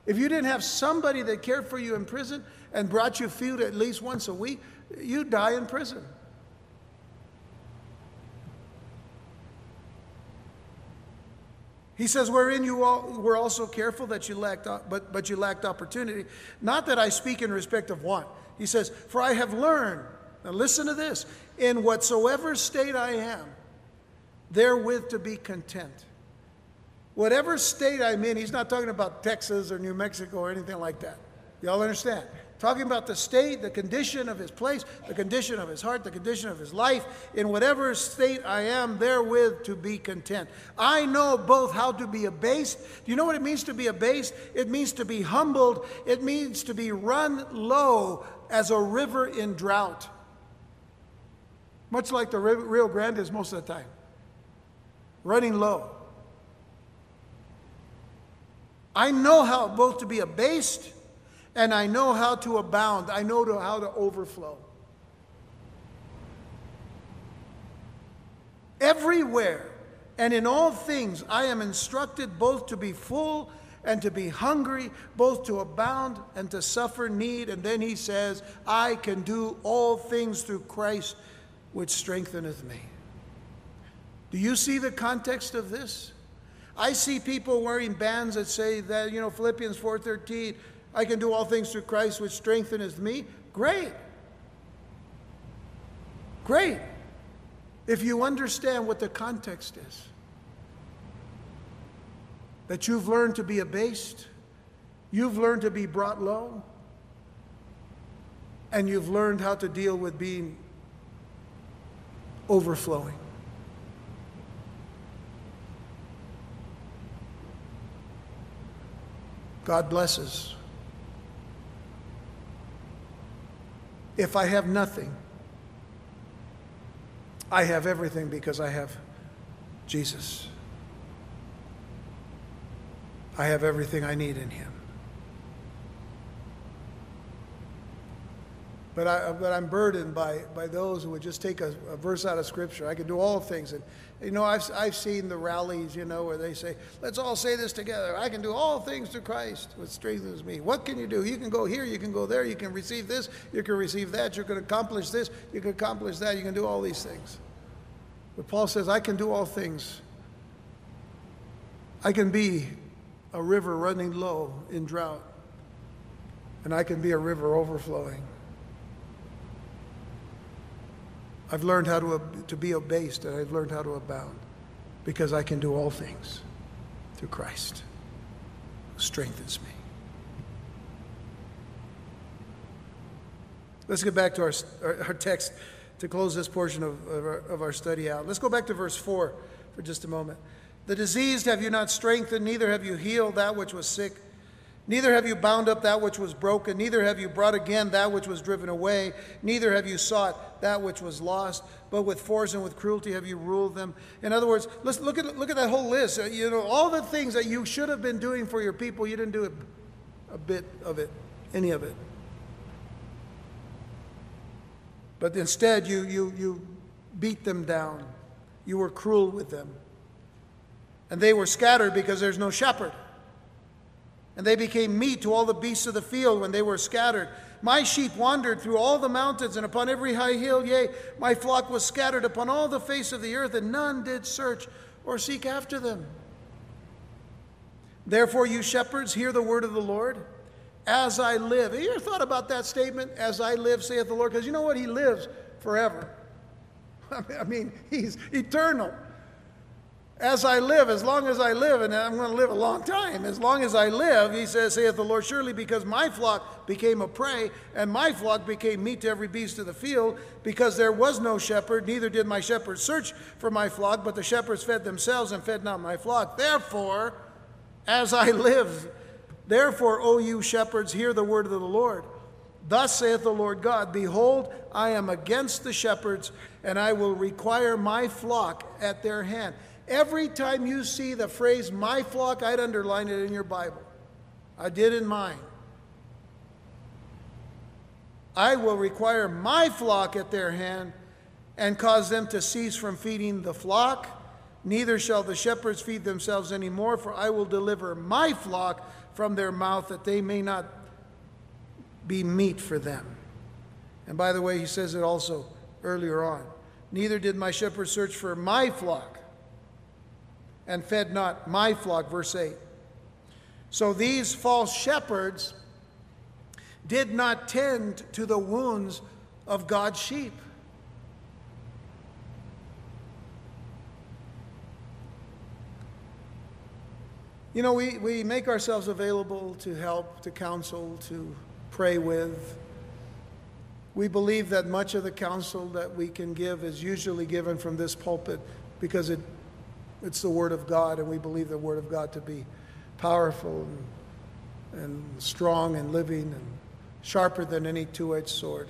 If you didn't have somebody that cared for you in prison and brought you food at least once a week, you die in prison. He says, wherein you all were also careful that you lacked, but, but you lacked opportunity. Not that I speak in respect of want. He says, for I have learned, now listen to this, in whatsoever state I am, therewith to be content. whatever state I'm in, he's not talking about Texas or New Mexico or anything like that. Y'all understand? Talking about the state, the condition of his place, the condition of his heart, the condition of his life, in whatever state I am, therewith to be content. I know both how to be abased. Do you know what it means to be abased? It means to be humbled, it means to be run low as a river in drought. Much like the Rio Grande is most of the time, running low. I know how both to be abased and I know how to abound. I know how to overflow. Everywhere and in all things, I am instructed both to be full and to be hungry, both to abound and to suffer need. And then he says, I can do all things through Christ, which strengtheneth me. Do you see the context of this? I see people wearing bands that say that, you know, Philippians 4:13, I can do all things through Christ which strengtheneth me. Great. Great. If you understand what the context is, that you've learned to be abased, you've learned to be brought low, and you've learned how to deal with being overflowing. God blesses. If I have nothing, I have everything because I have Jesus. I have everything I need in Him. But, I, but I'm burdened by, by those who would just take a, a verse out of Scripture. I can do all things. And, you know, I've, I've seen the rallies, you know, where they say, let's all say this together. I can do all things through Christ, which strengthens me. What can you do? You can go here, you can go there, you can receive this, you can receive that, you can accomplish this, you can accomplish that, you can do all these things. But Paul says, I can do all things. I can be a river running low in drought, and I can be a river overflowing. I've learned how to, to be abased and I've learned how to abound because I can do all things through Christ who strengthens me. Let's get back to our, our, our text to close this portion of, of our, of our study out. Let's go back to verse 4 for just a moment. The diseased have you not strengthened, neither have you healed that which was sick Neither have you bound up that which was broken, neither have you brought again that which was driven away, neither have you sought that which was lost, but with force and with cruelty have you ruled them. In other words, let's look at look at that whole list. Uh, you know, all the things that you should have been doing for your people, you didn't do a, a bit of it, any of it. But instead, you you you beat them down. You were cruel with them. And they were scattered because there's no shepherd. And they became meat to all the beasts of the field when they were scattered. My sheep wandered through all the mountains and upon every high hill. Yea, my flock was scattered upon all the face of the earth, and none did search or seek after them. Therefore, you shepherds, hear the word of the Lord. As I live. Have you ever thought about that statement? As I live, saith the Lord? Because you know what? He lives forever. I mean, he's eternal as I live, as long as I live, and I'm going to live a long time, as long as I live, he says, saith the Lord, surely because my flock became a prey, and my flock became meat to every beast of the field, because there was no shepherd, neither did my shepherds search for my flock, but the shepherds fed themselves and fed not my flock. Therefore, as I live, therefore, O you shepherds, hear the word of the Lord. Thus saith the Lord God Behold, I am against the shepherds, and I will require my flock at their hand. Every time you see the phrase my flock, I'd underline it in your Bible. I did in mine. I will require my flock at their hand and cause them to cease from feeding the flock. Neither shall the shepherds feed themselves any more, for I will deliver my flock from their mouth that they may not be meat for them. And by the way, he says it also earlier on. Neither did my shepherds search for my flock and fed not my flock, verse 8. So these false shepherds did not tend to the wounds of God's sheep. You know, we, we make ourselves available to help, to counsel, to pray with. We believe that much of the counsel that we can give is usually given from this pulpit because it, it's the Word of God, and we believe the Word of God to be powerful and, and strong and living and sharper than any two edged sword.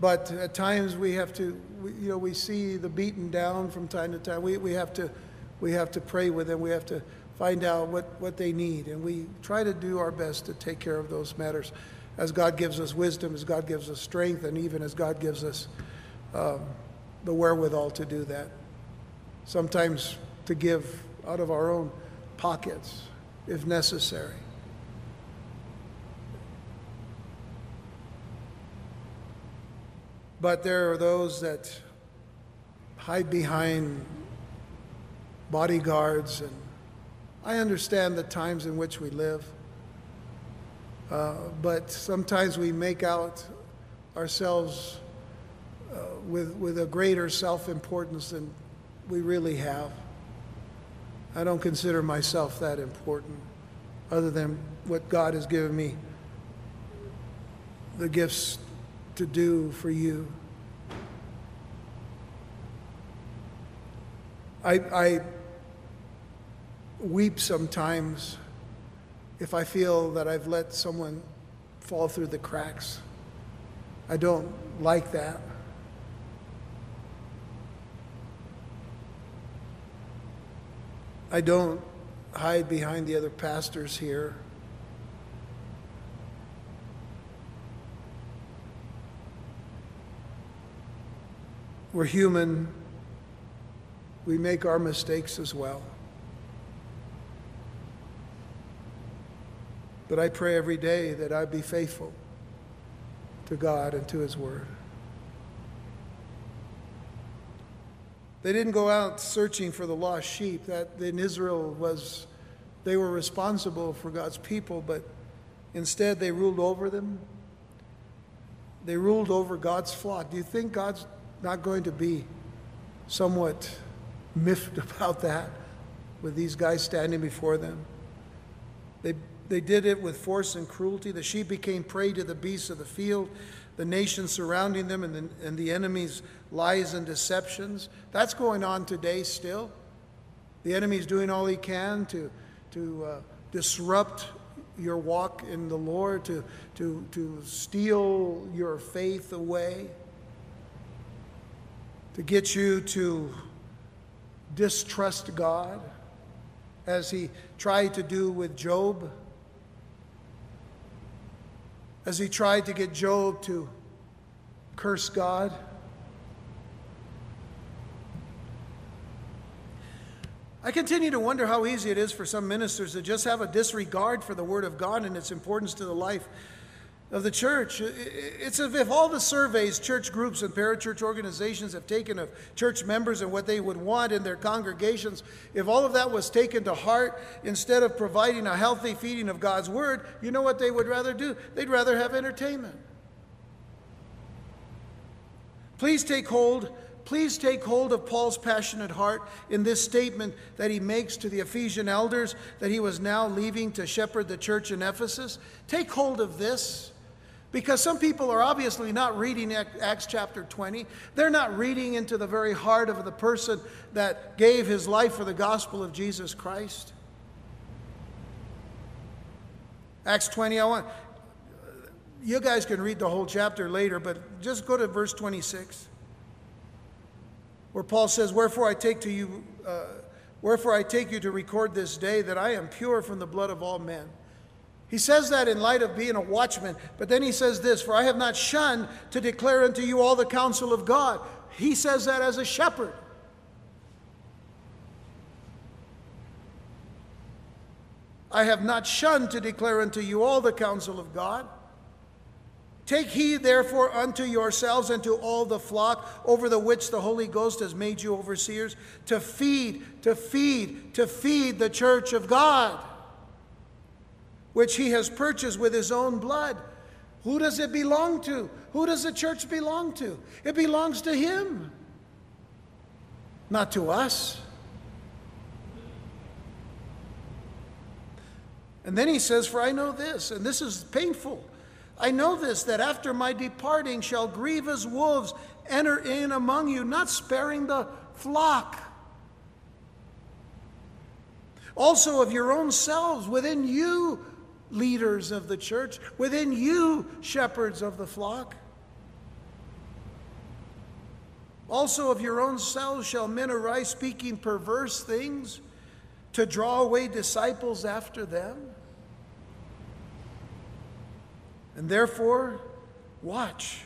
But at times we have to, we, you know, we see the beaten down from time to time. We, we, have to, we have to pray with them. We have to find out what, what they need. And we try to do our best to take care of those matters as God gives us wisdom, as God gives us strength, and even as God gives us um, the wherewithal to do that. Sometimes to give out of our own pockets if necessary. But there are those that hide behind bodyguards, and I understand the times in which we live. Uh, but sometimes we make out ourselves uh, with, with a greater self importance than we really have. I don't consider myself that important, other than what God has given me the gifts to do for you. I, I weep sometimes if I feel that I've let someone fall through the cracks. I don't like that. I don't hide behind the other pastors here. We're human. We make our mistakes as well. But I pray every day that I be faithful to God and to His Word. They didn't go out searching for the lost sheep. That in Israel was, they were responsible for God's people, but instead they ruled over them. They ruled over God's flock. Do you think God's not going to be somewhat miffed about that with these guys standing before them? They they did it with force and cruelty. The sheep became prey to the beasts of the field, the nations surrounding them, and the, and the enemy's lies and deceptions. That's going on today still. The enemy's doing all he can to, to uh, disrupt your walk in the Lord, to, to, to steal your faith away, to get you to distrust God, as he tried to do with Job as he tried to get Job to curse God. I continue to wonder how easy it is for some ministers to just have a disregard for the Word of God and its importance to the life of the church. It's as if all the surveys church groups and parachurch organizations have taken of church members and what they would want in their congregations, if all of that was taken to heart instead of providing a healthy feeding of God's word, you know what they would rather do? They'd rather have entertainment. Please take hold. Please take hold of Paul's passionate heart in this statement that he makes to the Ephesian elders that he was now leaving to shepherd the church in Ephesus. Take hold of this. Because some people are obviously not reading Acts chapter 20. They're not reading into the very heart of the person that gave his life for the gospel of Jesus Christ. Acts 20, I want you guys can read the whole chapter later, but just go to verse 26, where Paul says, "Wherefore I take to you, uh, wherefore I take you to record this day that I am pure from the blood of all men." He says that in light of being a watchman, but then he says this For I have not shunned to declare unto you all the counsel of God. He says that as a shepherd. I have not shunned to declare unto you all the counsel of God. Take heed, therefore, unto yourselves and to all the flock over the which the Holy Ghost has made you overseers, to feed, to feed, to feed the church of God which he has purchased with his own blood. Who does it belong to? Who does the church belong to? It belongs to him, not to us. And then he says, For I know this, and this is painful. I know this, that after my departing shall grievous wolves enter in among you, not sparing the flock. Also, of your own selves, within you, leaders of the church, within you, shepherds of the flock. Also, of your own selves shall men arise speaking perverse things to draw away disciples after them. And therefore, watch.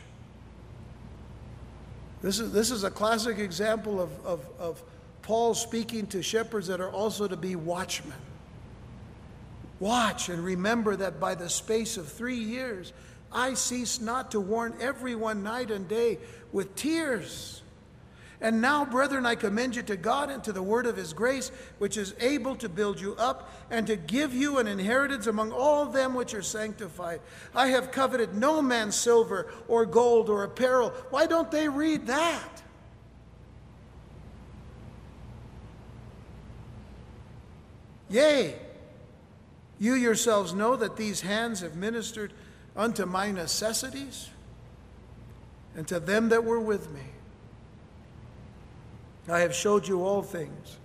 This is, this is a classic example of, of, of Paul speaking to shepherds that are also to be watchmen. Watch and remember that by the space of three years, I cease not to warn everyone night and day with tears. And now, brethren, I commend you to God and to the word of his grace, which is able to build you up and to give you an inheritance among all them which are sanctified. I have coveted no man's silver or gold or apparel. Why don't they read that? Yea, you yourselves know that these hands have ministered unto my necessities and to them that were with me. I have showed you all things,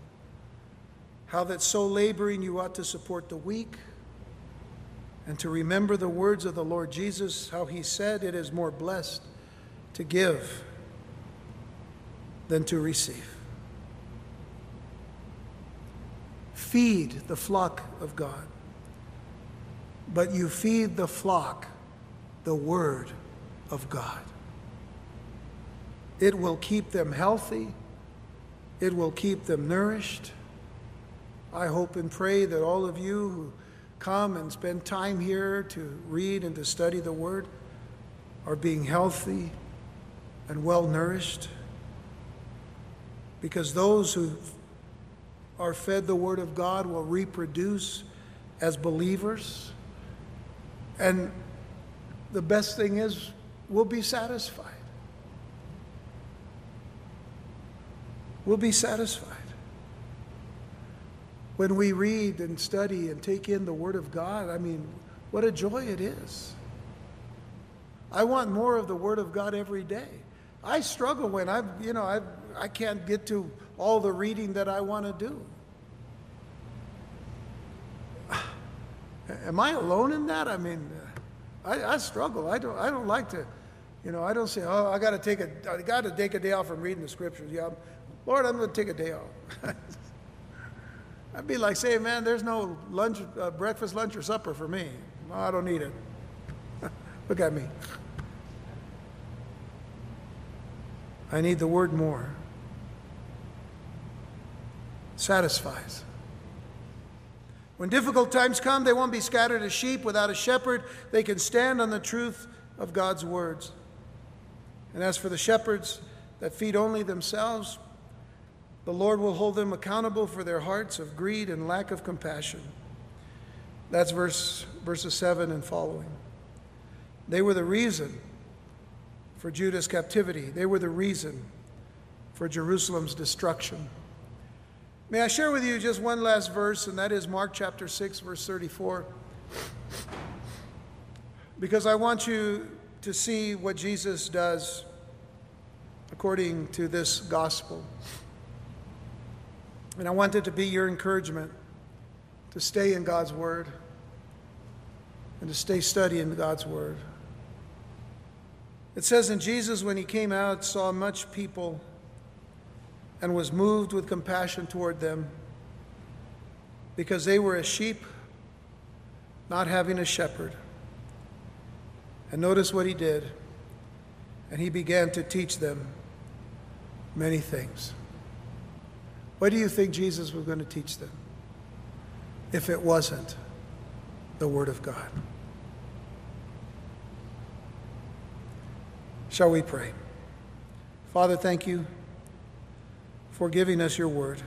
how that so laboring you ought to support the weak, and to remember the words of the Lord Jesus, how he said, It is more blessed to give than to receive. Feed the flock of God, but you feed the flock the Word of God. It will keep them healthy it will keep them nourished. I hope and pray that all of you who come and spend time here to read and to study the Word are being healthy and well nourished. Because those who are fed the Word of God will reproduce as believers. And the best thing is, we'll be satisfied. we'll be satisfied. When we read and study and take in the Word of God, I mean, what a joy it is. I want more of the Word of God every day. I struggle when I've, you know, I, I can't get to all the reading that I want to do. Am I alone in that? I mean, I, I struggle. I don't, I don't like to, you know, I don't say, oh, I got to take a, I got to take a day off from reading the scriptures. Yeah, Lord, I'm going to take a day off. I'd be like say, man, there's no lunch, uh, breakfast, lunch, or supper for me. No, I don't need it. Look at me. I need the word more. Satisfies. When difficult times come, they won't be scattered as sheep without a shepherd. They can stand on the truth of God's words. And as for the shepherds that feed only themselves, the Lord will hold them accountable for their hearts of greed and lack of compassion. That's verse, verses 7 and following. They were the reason for Judah's captivity, they were the reason for Jerusalem's destruction. May I share with you just one last verse, and that is Mark chapter 6, verse 34. Because I want you to see what Jesus does according to this gospel. And I want it to be your encouragement to stay in God's Word and to stay studying God's Word. It says in Jesus, when he came out, saw much people and was moved with compassion toward them because they were as sheep not having a shepherd. And notice what he did. And he began to teach them many things. What do you think Jesus was going to teach them if it wasn't the Word of God? Shall we pray? Father, thank you for giving us your Word.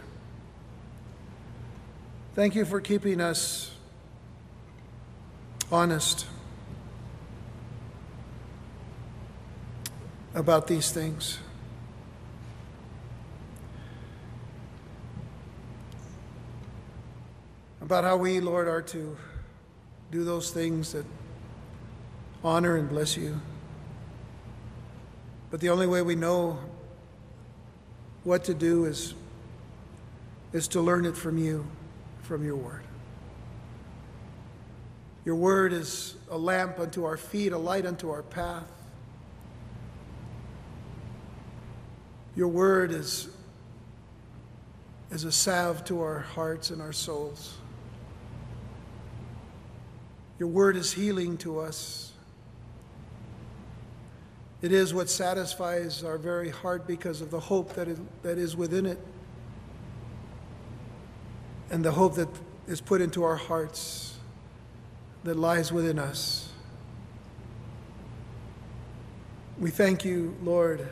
Thank you for keeping us honest about these things. about how we, Lord, are to do those things that honor and bless you. But the only way we know what to do is, is to learn it from you, from your word. Your word is a lamp unto our feet, a light unto our path. Your word is, is a salve to our hearts and our souls. Your word is healing to us. It is what satisfies our very heart because of the hope that is, that is within it and the hope that is put into our hearts that lies within us. We thank you, Lord,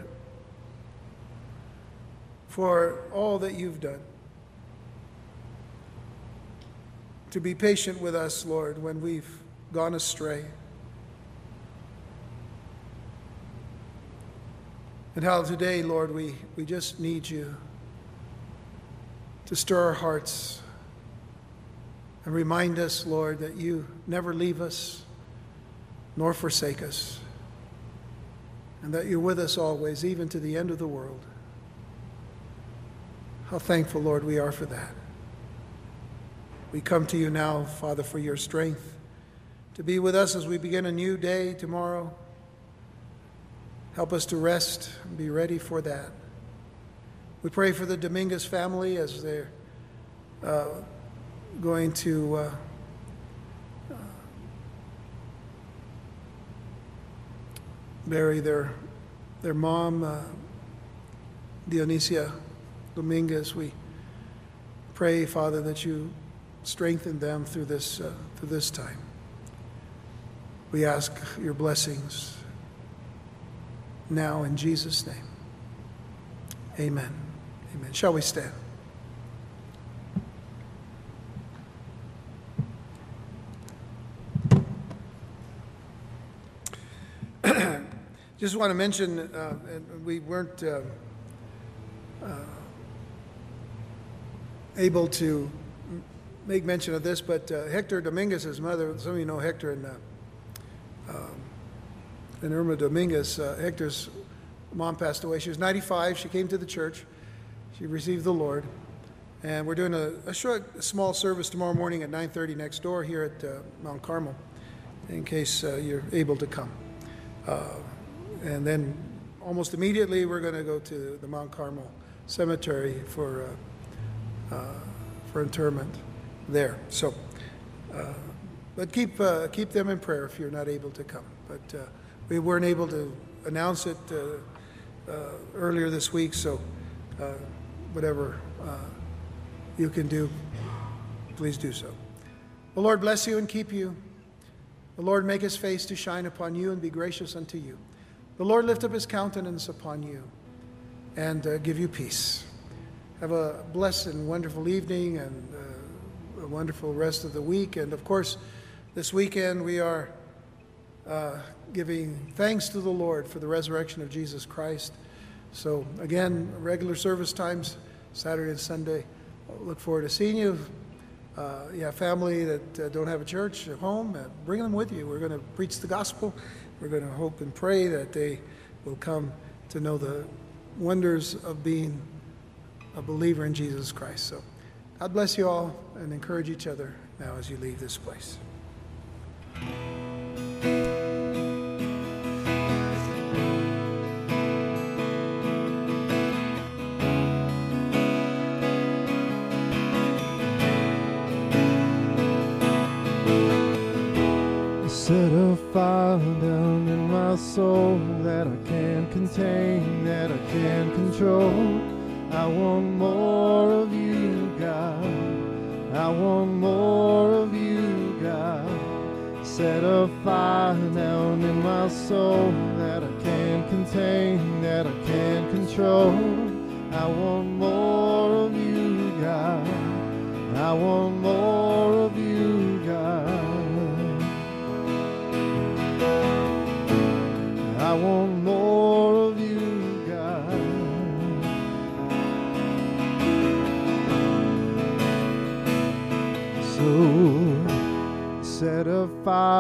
for all that you've done. To be patient with us, Lord, when we've gone astray. And how today, Lord, we, we just need you to stir our hearts and remind us, Lord, that you never leave us nor forsake us, and that you're with us always, even to the end of the world. How thankful, Lord, we are for that. We come to you now, Father, for your strength to be with us as we begin a new day tomorrow. Help us to rest and be ready for that. We pray for the Dominguez family as they're uh, going to uh, uh, bury their, their mom, uh, Dionisia Dominguez. We pray, Father, that you strengthen them through this, uh, through this time. We ask your blessings now in Jesus' name. Amen. Amen. Shall we stand? Just want to mention, uh, we weren't uh, uh, able to make mention of this, but uh, Hector Dominguez's mother, some of you know Hector and, uh, um, and Irma Dominguez, uh, Hector's mom passed away. She was 95. She came to the church. She received the Lord. And we're doing a, a short, small service tomorrow morning at 9.30 next door here at Mount Carmel, in case you're able to come. And then almost immediately, we're going to go to the Mount Carmel Cemetery for, uh, uh, for interment there. So, uh, but keep, uh, keep them in prayer if you're not able to come. But uh, we weren't able to announce it uh, earlier this week, so whatever you can do, please do so. The Lord bless you and keep you. The Lord make his face to shine upon you and be gracious unto you. The Lord lift up his countenance upon you and uh, give you peace. Have a blessed and wonderful evening and uh, a wonderful rest of the week. And of course, this weekend we are uh, giving thanks to the Lord for the resurrection of Jesus Christ. So, again, regular service times, Saturday and Sunday. Look forward to seeing you. Uh, have family that uh, don't have a church at home, uh, bring them with you. We're going to preach the gospel we're going to hope and pray that they will come to know the wonders of being a believer in Jesus Christ. So, God bless you all and encourage each other now as you leave this place. Set a fire down in my soul that I can't contain, that I can't control. I want more of you, God. I want more of you, God. Set a fire down in my soul that I can't contain, that I can't control. I want more of you, God. I want more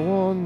Want